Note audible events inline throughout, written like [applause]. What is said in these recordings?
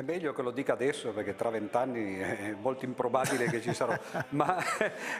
È meglio che lo dica adesso perché tra vent'anni è molto improbabile che ci sarò, [laughs] ma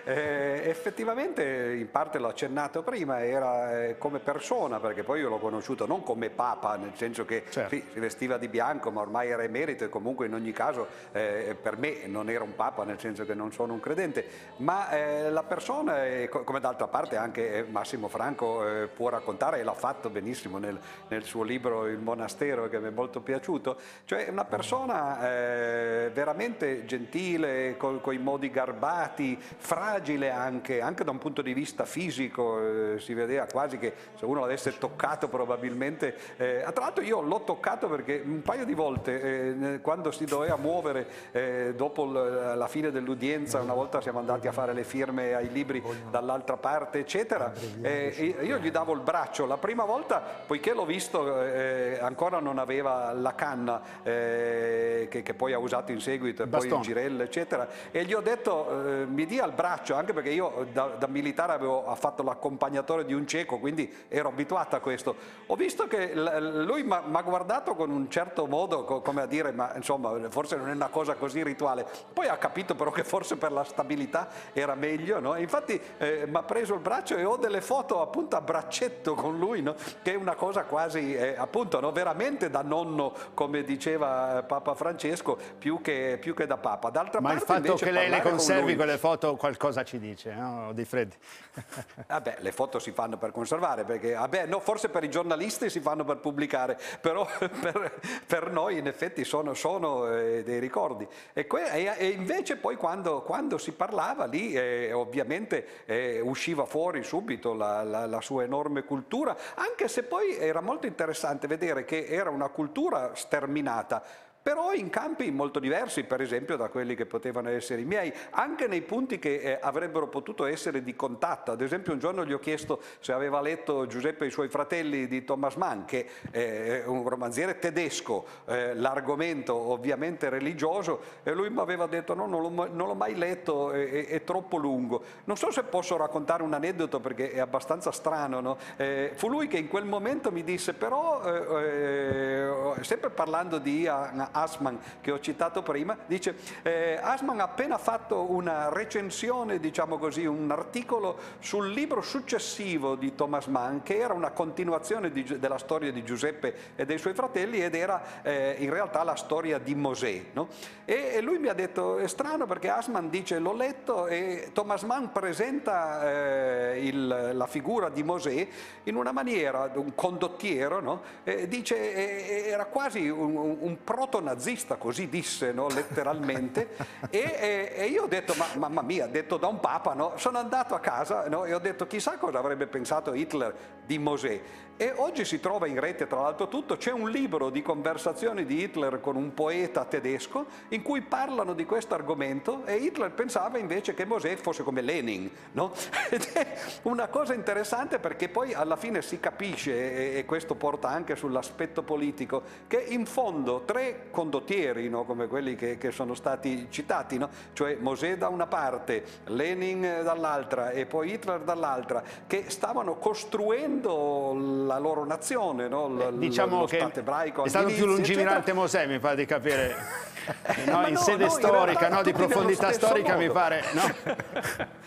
eh, effettivamente in parte l'ho accennato prima, era eh, come persona perché poi io l'ho conosciuto non come papa, nel senso che certo. sì, si vestiva di bianco ma ormai era emerito e comunque in ogni caso eh, per me non era un papa nel senso che non sono un credente, ma eh, la persona, come d'altra parte anche eh, Massimo Franco eh, può raccontare e l'ha fatto benissimo nel, nel suo libro Il monastero che mi è molto piaciuto, cioè una persona persona eh, veramente gentile, con, i modi garbati, fragile anche, anche da un punto di vista fisico, eh, si vedeva quasi che se uno l'avesse toccato probabilmente, eh, tra l'altro io l'ho toccato perché un paio di volte eh, quando si doveva muovere eh, dopo la fine dell'udienza, una volta siamo andati a fare le firme ai libri dall'altra parte eccetera, eh, io gli davo il braccio, la prima volta poiché l'ho visto ancora non aveva la canna, che, che, poi ha usato in seguito, e poi il Girella, eccetera. E gli ho detto, eh, mi dia il braccio, anche perché io da, da militare avevo fatto l'accompagnatore di un cieco, quindi ero abituato a questo. Ho visto che lui mi ha guardato con un certo modo, come a dire, ma insomma, forse non è una cosa così rituale. Poi ha capito però che forse per la stabilità era meglio, no? Infatti eh, mi ha preso il braccio e ho delle foto appunto a braccetto con lui, no? Che è una cosa quasi, eh, appunto, no? veramente da nonno, come diceva Papa Francesco più che, più che da Papa. D'altra Ma parte, il fatto che lei le conservi quelle foto qualcosa ci dice, no? Di Freddi. [laughs] Vabbè, le foto si fanno per conservare, perché vabbè, no, forse per i giornalisti si fanno per pubblicare, [laughs] però per, per noi in effetti sono, sono eh, dei ricordi. E, e, e, invece poi quando, quando si parlava lì eh, ovviamente eh, usciva fuori subito la, la, la sua enorme cultura, anche se poi era molto interessante vedere che era una cultura sterminata però in campi molto diversi, per esempio da quelli che potevano essere i miei, anche nei punti che eh, avrebbero potuto essere di contatto. Ad esempio un giorno gli ho chiesto se aveva letto Giuseppe e i suoi fratelli di Thomas Mann, che è un romanziere tedesco, eh, l'argomento ovviamente religioso, e lui mi aveva detto no, non l'ho, non l'ho mai letto, è, è, troppo lungo. Non so se posso raccontare un aneddoto perché è abbastanza strano, no? eh, fu lui che in quel momento mi disse però, eh, eh, sempre parlando di Asman che ho citato prima, dice eh, Asman ha appena fatto una recensione, diciamo così, un articolo sul libro successivo di Thomas Mann che era una continuazione di, della storia di Giuseppe e dei suoi fratelli ed era eh, in realtà la storia di Mosè. No? E, e, lui mi ha detto, è strano perché Asman dice l'ho letto e Thomas Mann presenta eh, il, la figura di Mosè in una maniera, un condottiero, no? dice era quasi un, un proto nazista, così disse no? letteralmente, [laughs] e, e, e, io ho detto, ma, mamma mia, detto da un papa, no? sono andato a casa no? e ho detto chissà cosa avrebbe pensato Hitler di Mosè. E oggi si trova in rete, tra l'altro tutto, c'è un libro di conversazioni di Hitler con un poeta tedesco in cui parlano di questo argomento e Hitler pensava invece che Mosè fosse come Lenin. No? [laughs] Ed è una cosa interessante perché poi alla fine si capisce, e questo porta anche sull'aspetto politico, che in fondo tre condottieri, no? come quelli che, che, sono stati citati, no? cioè Mosè da una parte, Lenin dall'altra e poi Hitler dall'altra, che stavano costruendo la loro nazione, no? L- eh, diciamo che ebraico. È stato più lungimirante Mosè, mi pare di capire, [laughs] no? in no, sede no, storica, in di profondità storica modo. mi pare.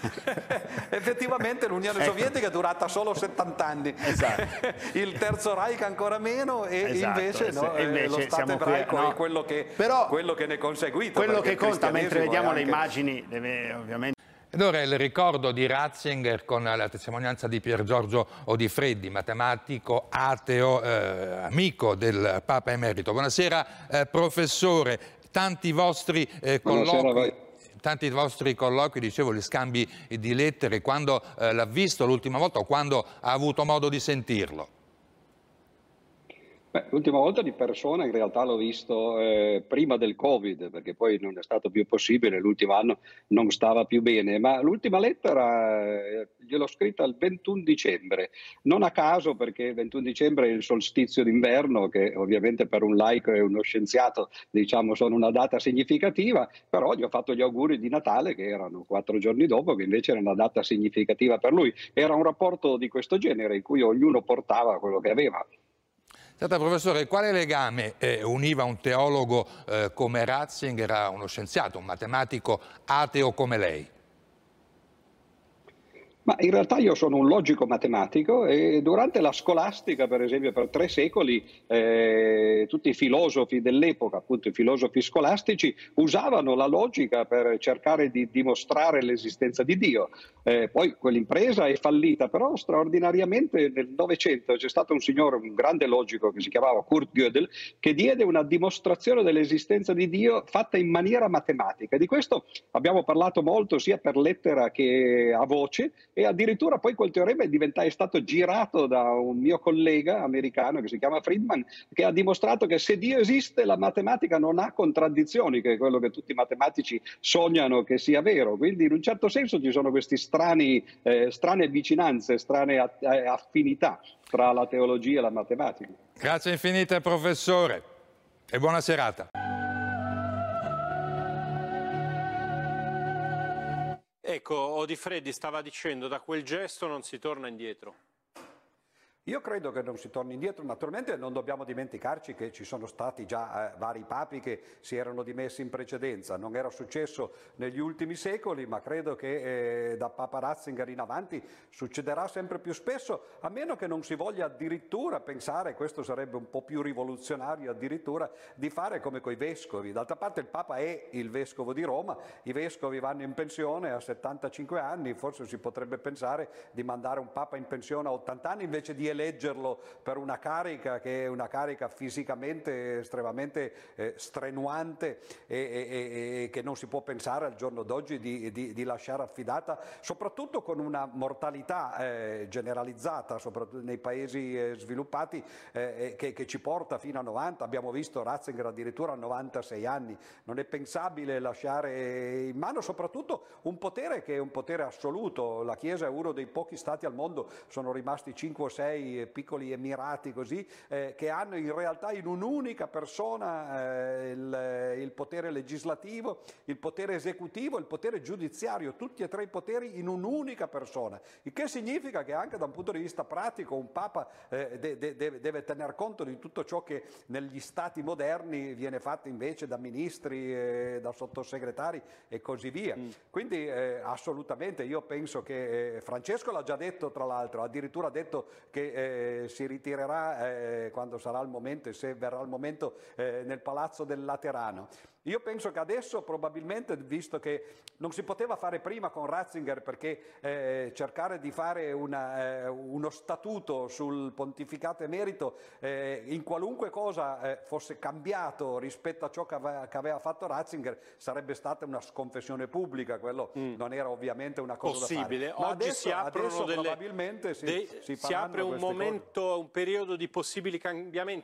[laughs] Effettivamente l'Unione ecco. Sovietica è durata solo 70 anni, esatto. [laughs] il Terzo Reich ancora meno e esatto, invece, no, e invece lo Stato ebraico qui, è quello che, Però, quello che ne è conseguito. Quello che conta, mentre vediamo anche... le immagini, deve ovviamente ed ora il ricordo di Ratzinger con la testimonianza di Pier Giorgio Odifreddi, matematico, ateo, eh, amico del Papa Emerito. Buonasera eh, professore, tanti vostri eh, colloqui tanti vostri colloqui, dicevo, gli scambi di lettere, quando eh, l'ha visto l'ultima volta o quando ha avuto modo di sentirlo? L'ultima volta di persona in realtà l'ho visto eh, prima del Covid, perché poi non è stato più possibile, l'ultimo anno non stava più bene, ma l'ultima lettera eh, gliel'ho scritta il 21 dicembre, non a caso perché il 21 dicembre è il solstizio d'inverno, che ovviamente per un laico e uno scienziato diciamo sono una data significativa, però gli ho fatto gli auguri di Natale che erano quattro giorni dopo, che invece era una data significativa per lui. Era un rapporto di questo genere in cui ognuno portava quello che aveva. Senta, professore, quale legame eh, univa un teologo eh, come Ratzinger a uno scienziato, un matematico ateo come lei? Ma in realtà io sono un logico matematico e durante la scolastica, per esempio, per tre secoli, eh, tutti i filosofi dell'epoca, appunto i filosofi scolastici, usavano la logica per cercare di dimostrare l'esistenza di Dio. Eh, poi quell'impresa è fallita, però straordinariamente nel Novecento c'è stato un signore, un grande logico che si chiamava Kurt Gödel, che diede una dimostrazione dell'esistenza di Dio fatta in maniera matematica. Di questo abbiamo parlato molto sia per lettera che a voce e addirittura poi quel teorema è, diventato, è stato girato da un mio collega americano che si chiama Friedman, che ha dimostrato che se Dio esiste la matematica non ha contraddizioni, che è quello che tutti i matematici sognano che sia vero. Quindi in un certo senso ci sono queste eh, strane vicinanze, strane eh, affinità tra la teologia e la matematica. Grazie infinite professore e buona serata. Ecco, Odifreddi stava dicendo da quel gesto non si torna indietro. Io credo che non si torni indietro, naturalmente non dobbiamo dimenticarci che ci sono stati già eh, vari papi che si erano dimessi in precedenza, non era successo negli ultimi secoli, ma credo che eh, da Papa Ratzinger in avanti succederà sempre più spesso, a meno che non si voglia addirittura pensare, questo sarebbe un po' più rivoluzionario addirittura, di fare come coi vescovi. D'altra parte il Papa è il vescovo di Roma, i vescovi vanno in pensione a 75 anni, forse si potrebbe pensare di mandare un Papa in pensione a 80 anni invece di eleggerlo per una carica che è una carica fisicamente estremamente eh, strenuante e, e, e, che non si può pensare al giorno d'oggi di, di, di, lasciare affidata, soprattutto con una mortalità eh, generalizzata, soprattutto nei paesi eh, sviluppati, eh, che, che, ci porta fino a 90, abbiamo visto Ratzinger addirittura a 96 anni, non è pensabile lasciare in mano soprattutto un potere che è un potere assoluto, la Chiesa è uno dei pochi stati al mondo, sono rimasti 5 o 6 piccoli emirati così, eh, che hanno in realtà in un'unica persona eh, il, il, potere legislativo, il potere esecutivo, il potere giudiziario, tutti e tre i poteri in un'unica persona. Il che significa che anche da un punto di vista pratico un Papa eh, de, de, deve, deve tener conto di tutto ciò che negli stati moderni viene fatto invece da ministri, eh, da sottosegretari e così via. Mm. Quindi eh, assolutamente io penso che eh, Francesco l'ha già detto tra l'altro, addirittura ha detto che eh, si ritirerà eh, quando sarà il momento e se verrà il momento eh, nel Palazzo del Laterano. Io penso che adesso probabilmente, visto che non si poteva fare prima con Ratzinger perché eh, cercare di fare una, eh, uno statuto sul pontificato emerito eh, in qualunque cosa eh, fosse cambiato rispetto a ciò che aveva, che aveva, fatto Ratzinger sarebbe stata una sconfessione pubblica, quello mm. non era ovviamente una cosa Possibile. da fare. Ma Oggi adesso, si aprono delle, probabilmente si, dei, si, si apre un momento, cose. un periodo di possibili cambiamenti